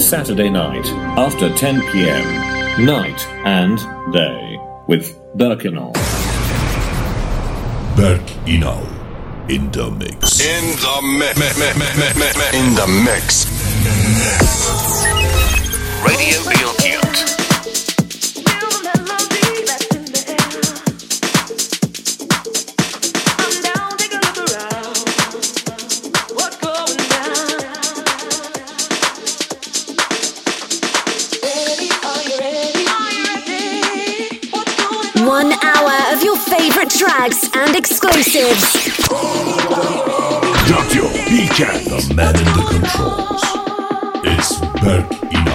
Saturday night after 10 p.m. Night and day with Berk Inal. Berk Inal in the mix. In the mix. In the mix. Radio Feel favorite tracks and exclusives. Dr. Beacon, the man in the controls. It's Berk in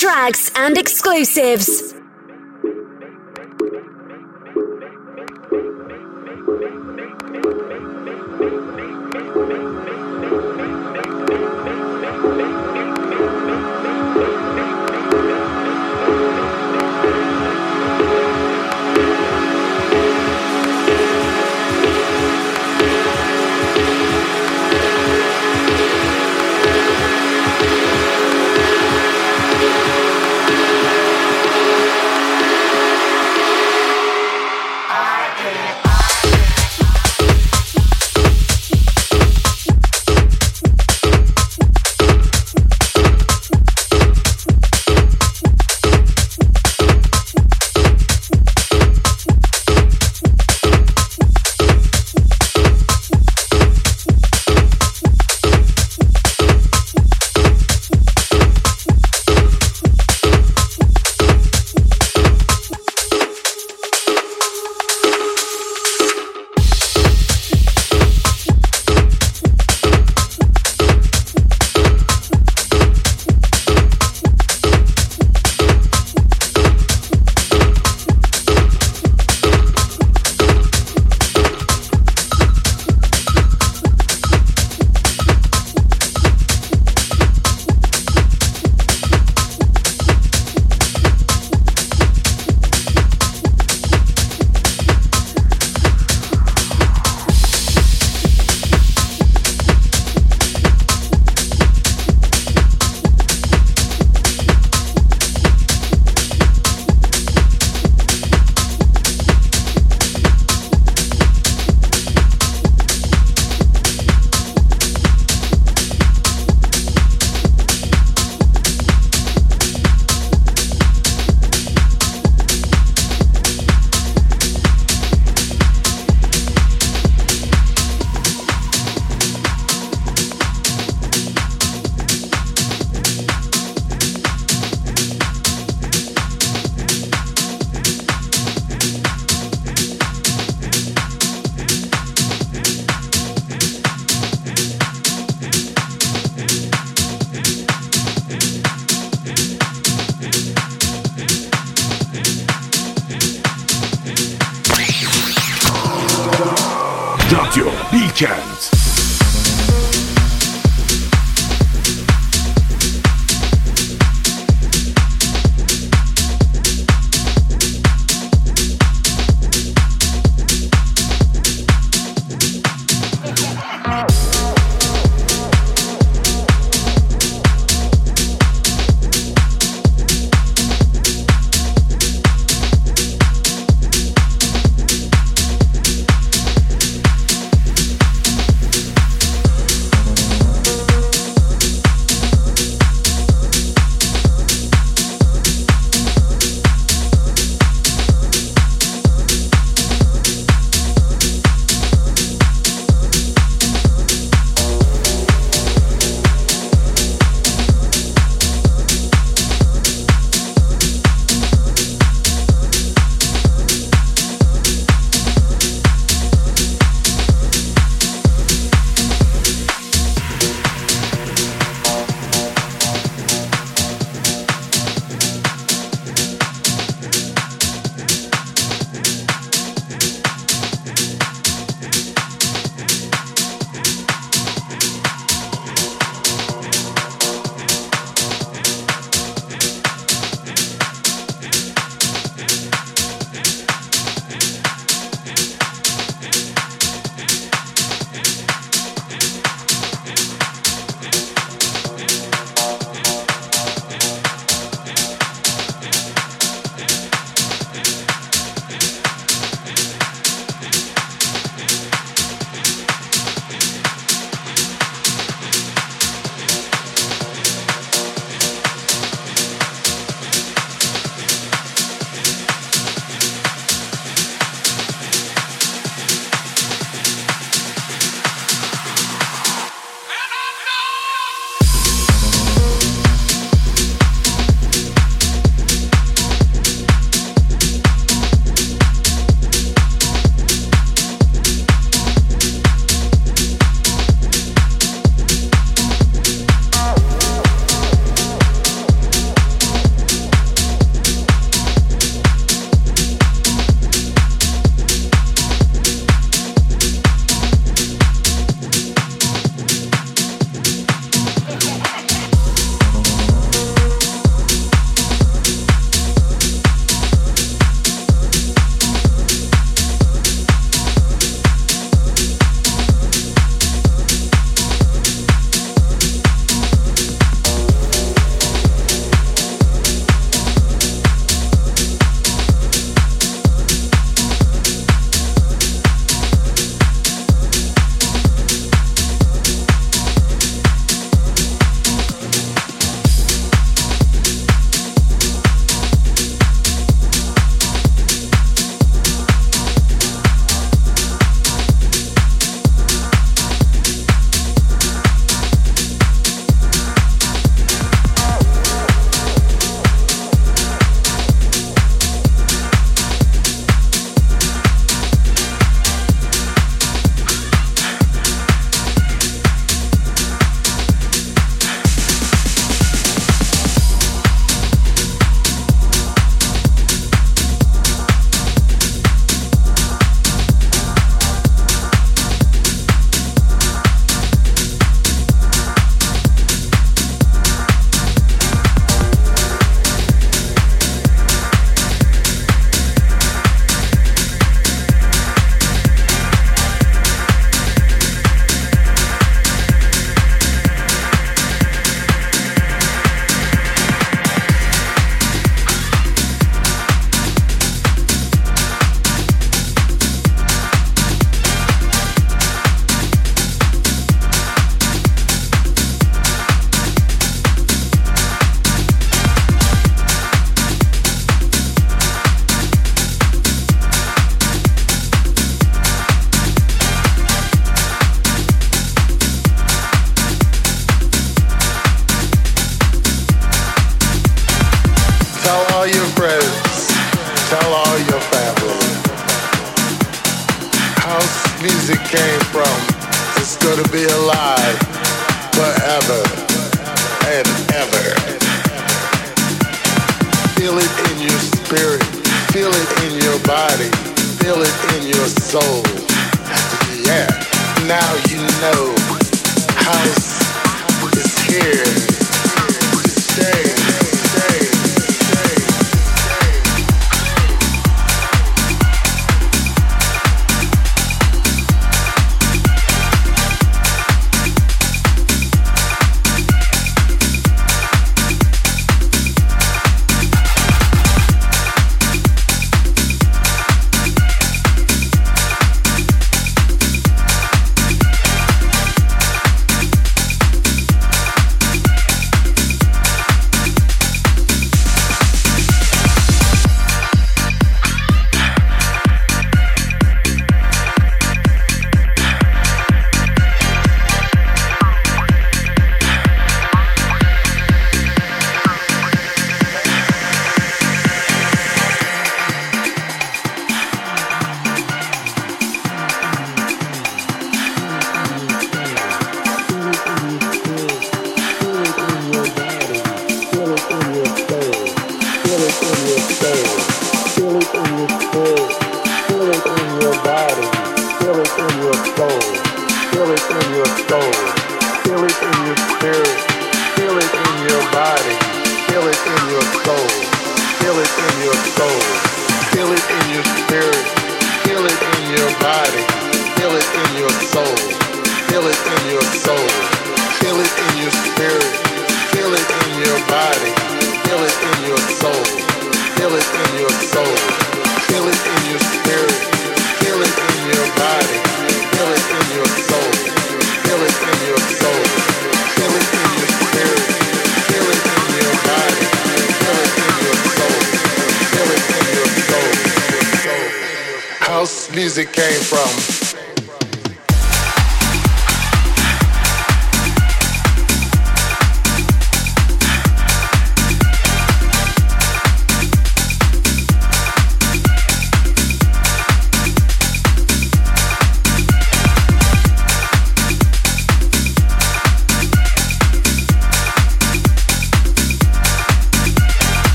tracks and exclusives.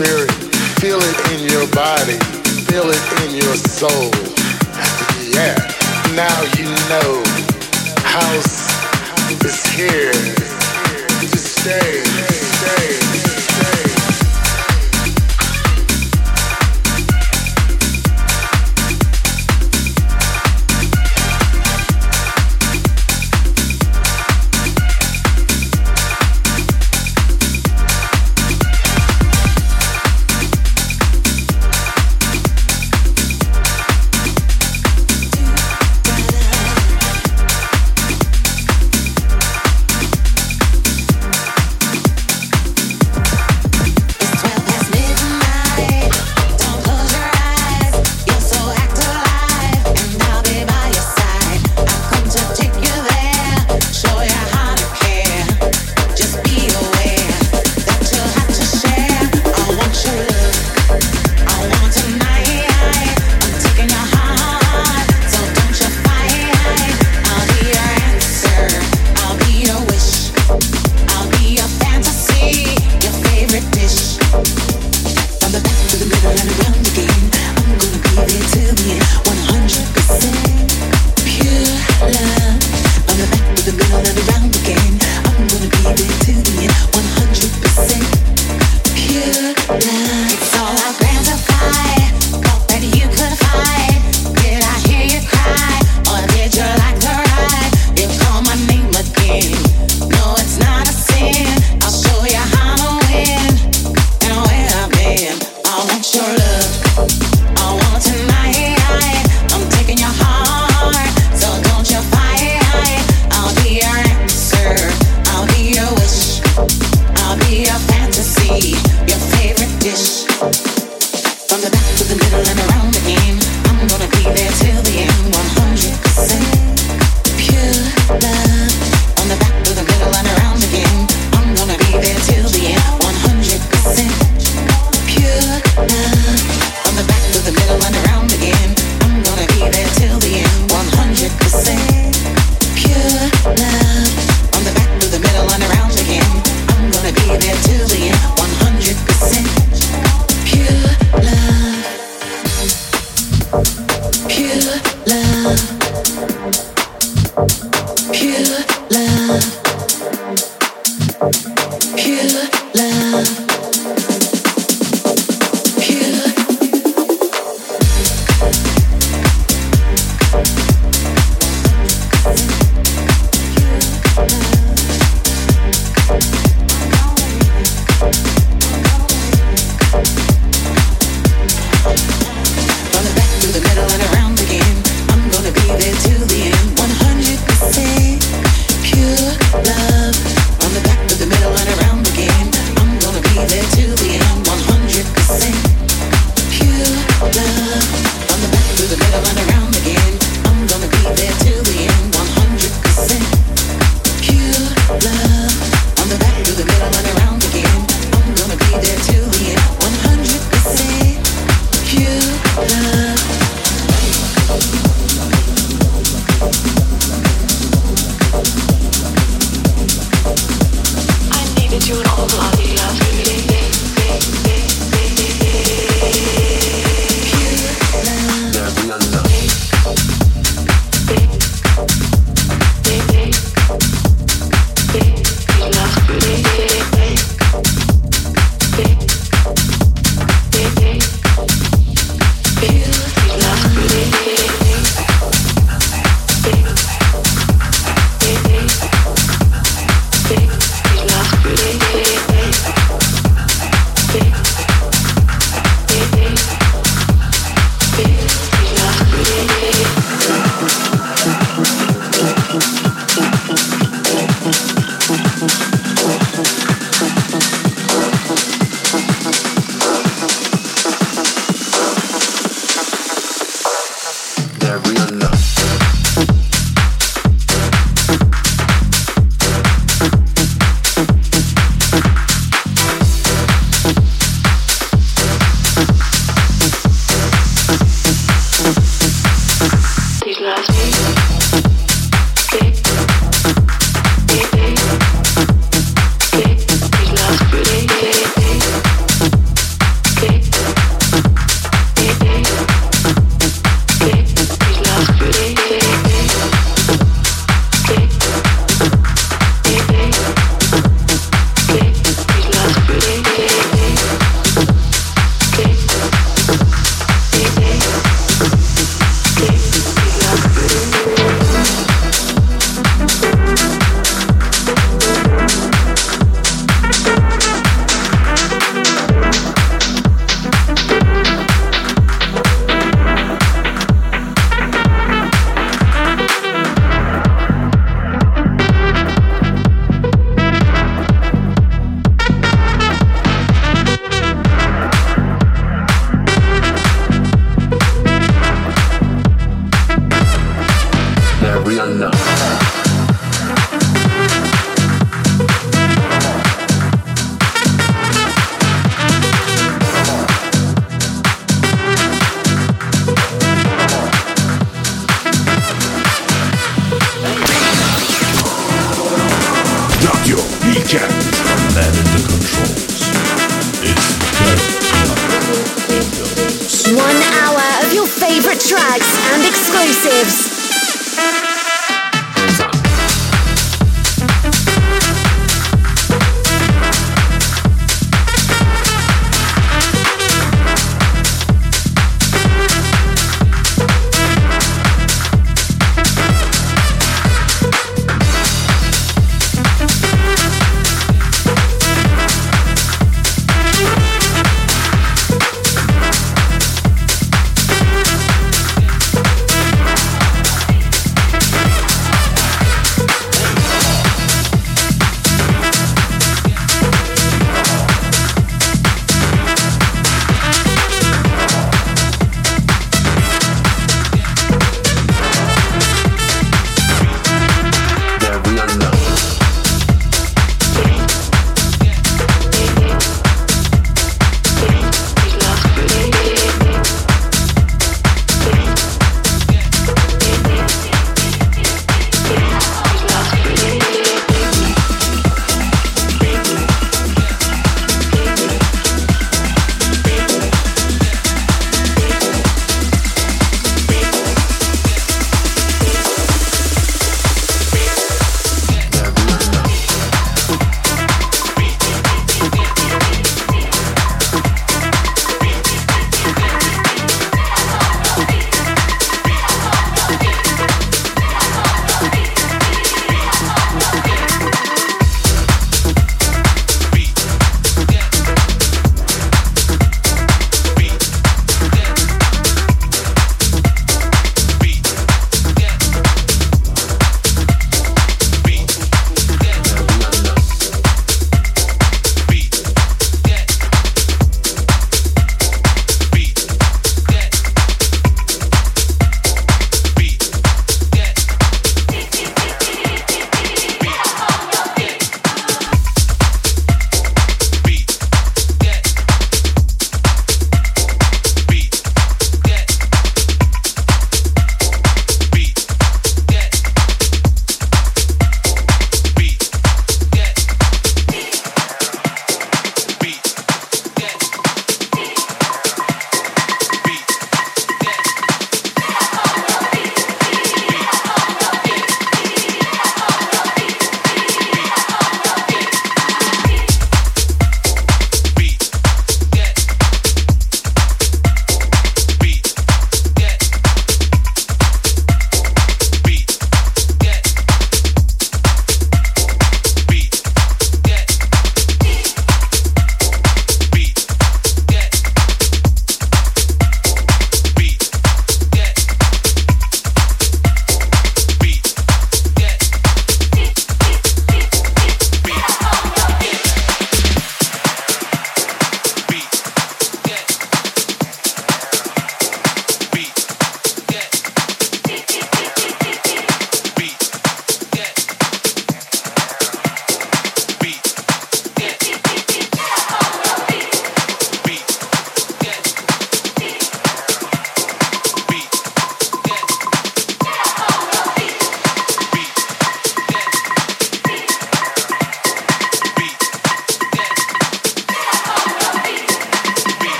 spirit. Feel it in your body. Feel it in your soul. Yeah, now you know. House is here to stay.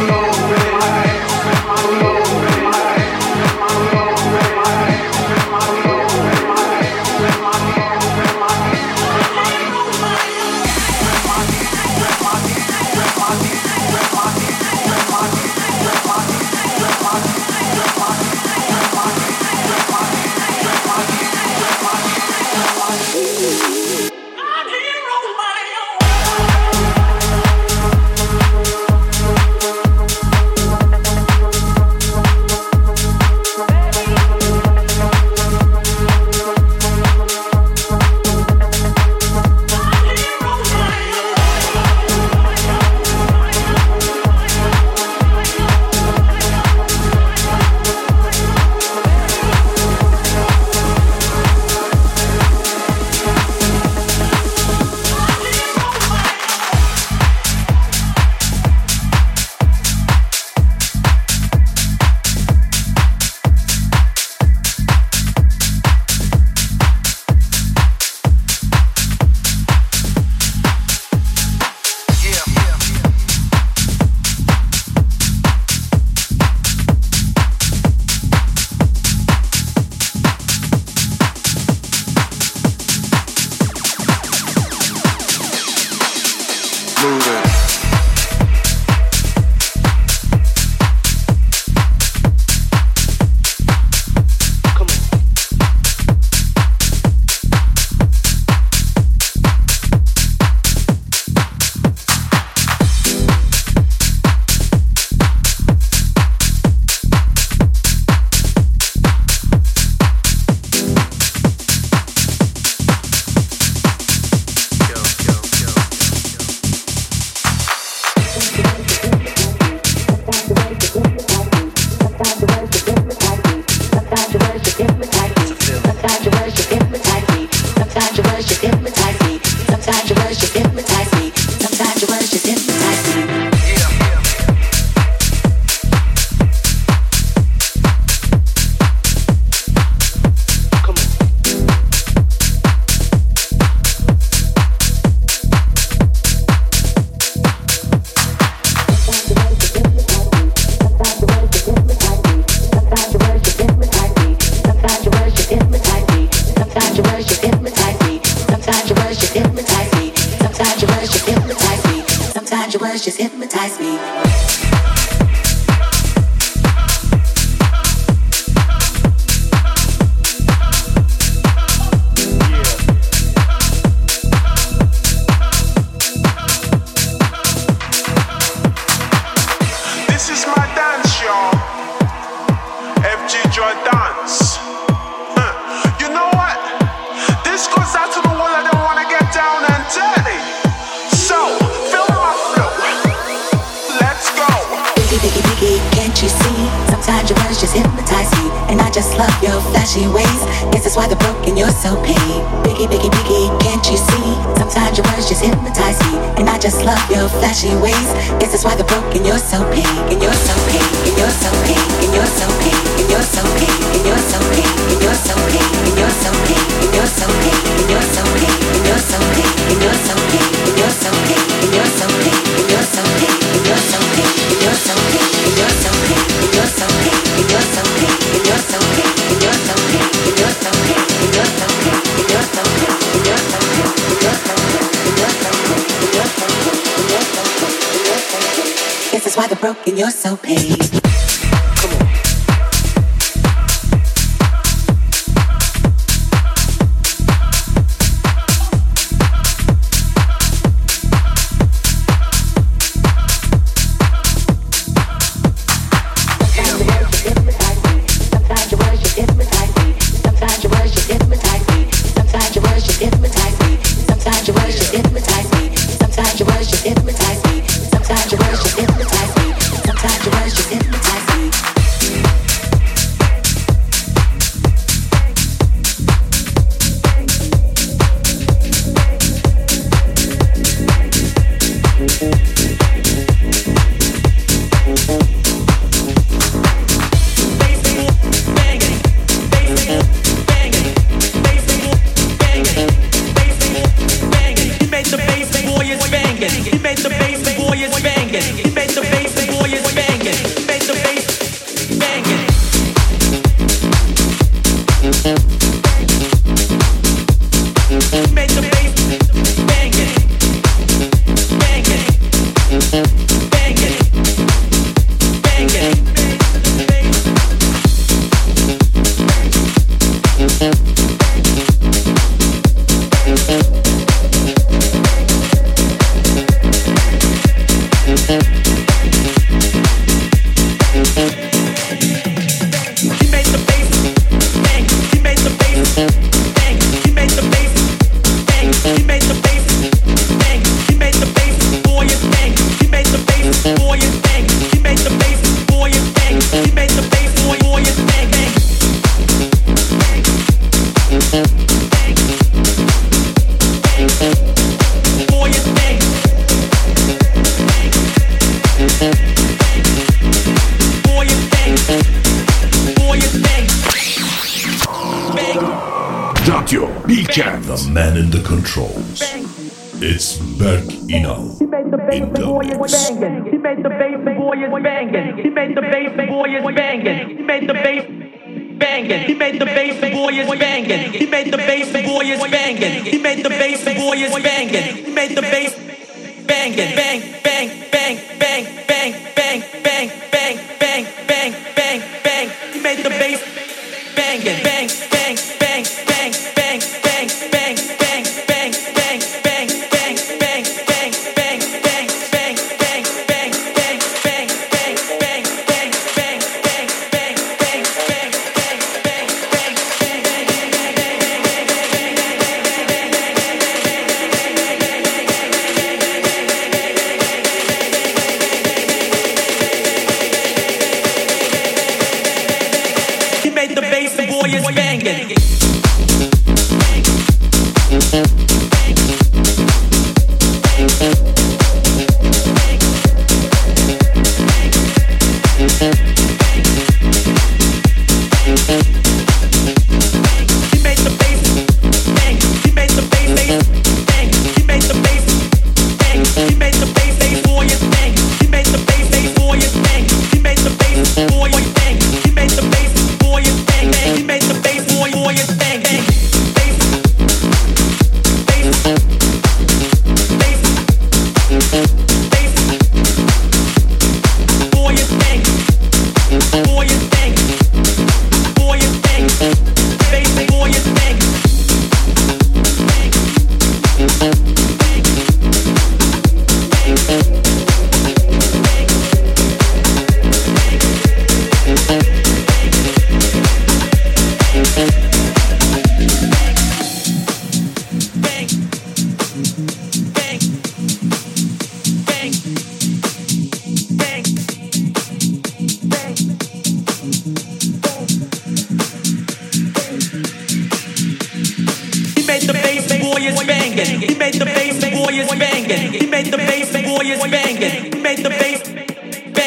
Lonely hypnotize me. SOP. Biggie, biggie, biggie, can't you see? Sometimes your words just hypnotize me, and I just love your flashy ways. Guess that's why the broke broken. You're so pink, and you're so paid, and you're so paid, and you're so paid, and you're so paid, and you're so paid, and you're so paid, and you're so paid, and you're so paid, and you're so paid, and you're so paid. and you're so pink, and you're so pink. why the broken you're so pain.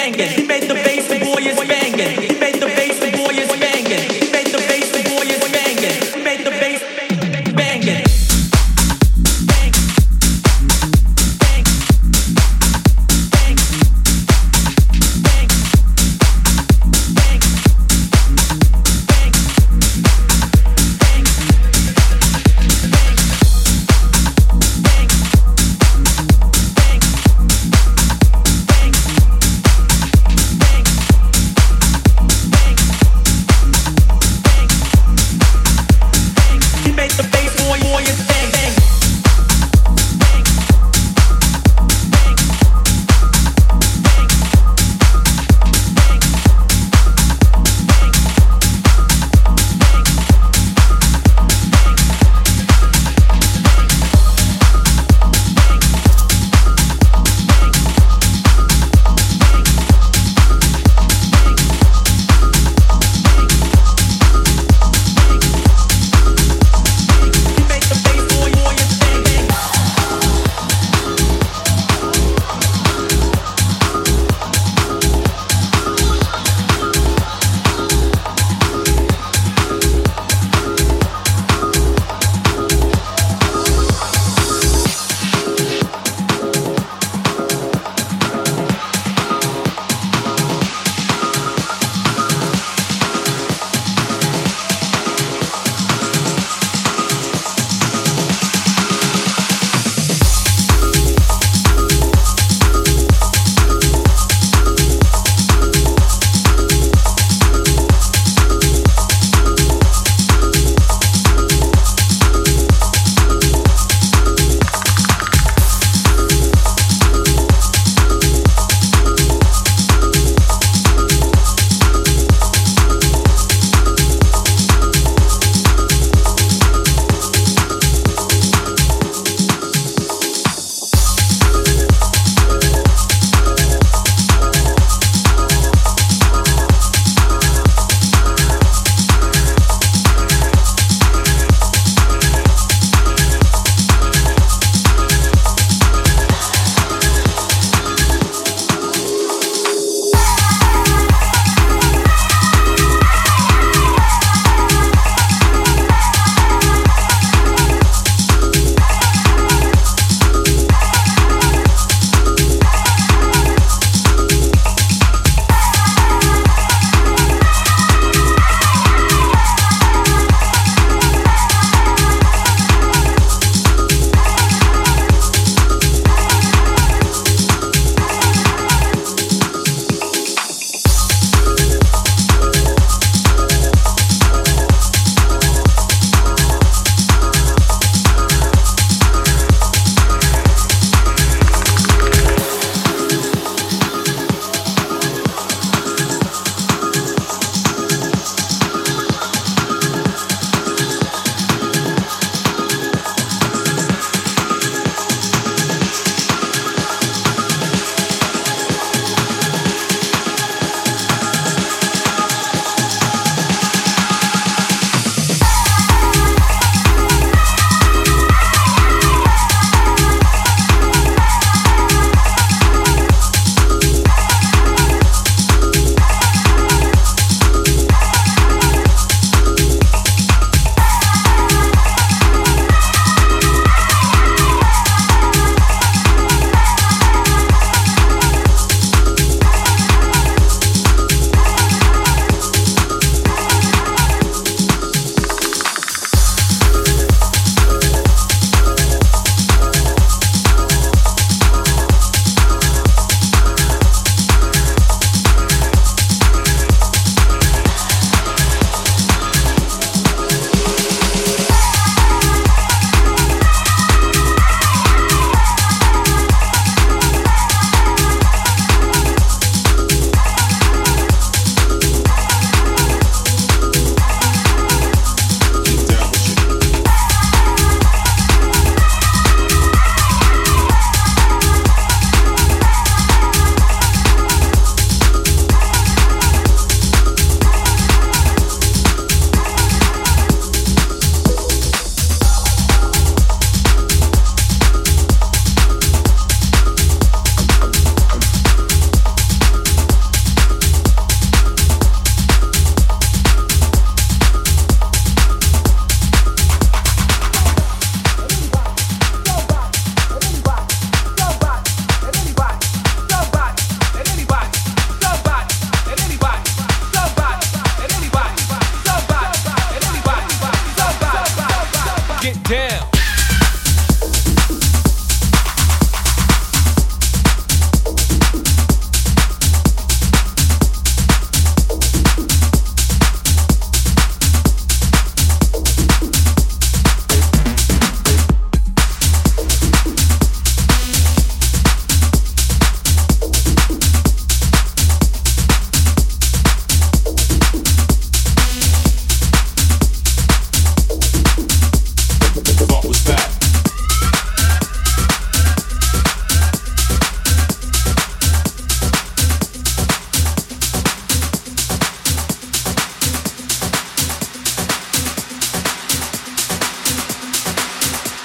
Banging. He made the bass boy is banging.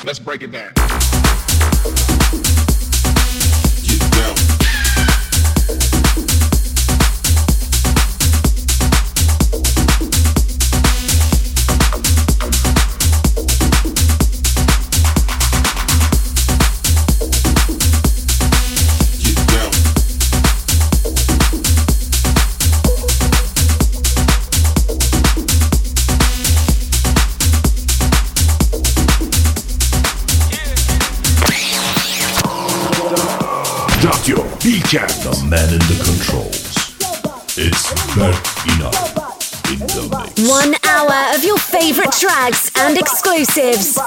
Let's break it down. Get down. Jack. The man in the controls. It's Berk Inal. One hour of your favorite tracks and exclusives.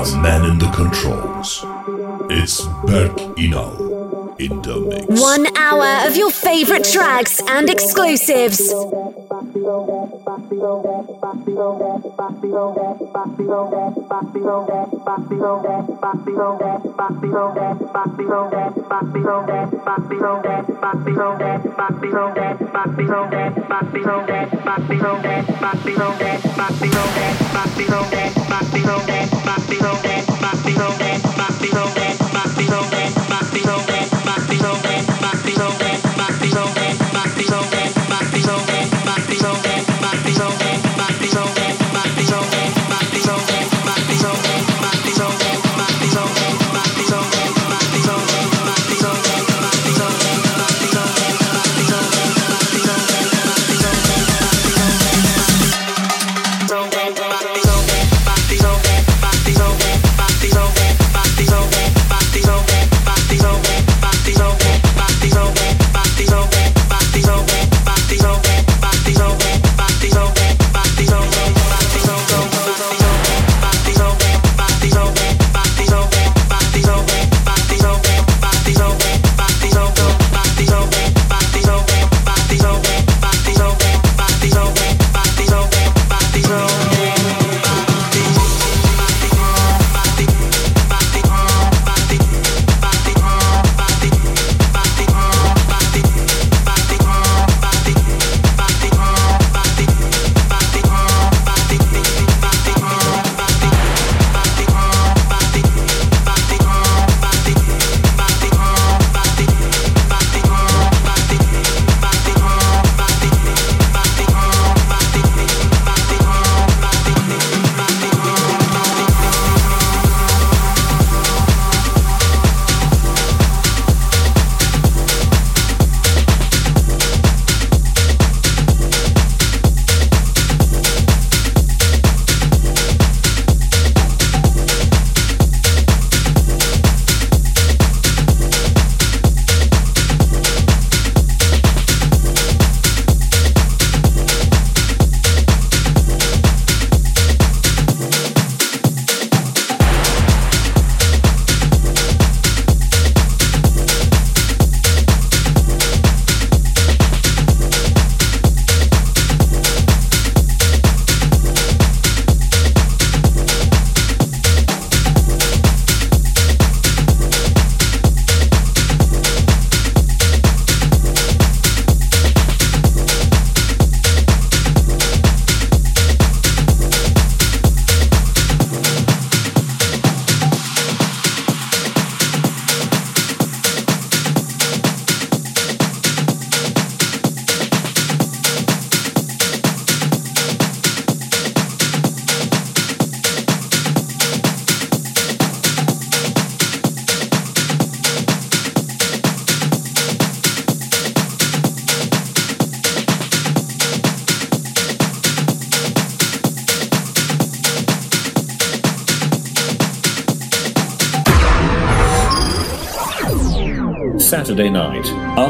The man in the controls. It's Berk Inal in the mix. One hour of your favorite tracks and exclusives. Bobby Roll, Bobby Roll, Bobby Roll.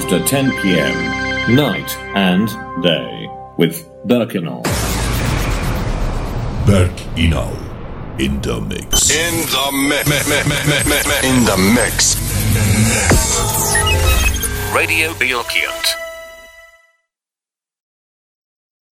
After 10 p.m. Night and day with Berk Inal. Berk Inal in the mix. In the mix. In the mix. Radio Bilkent.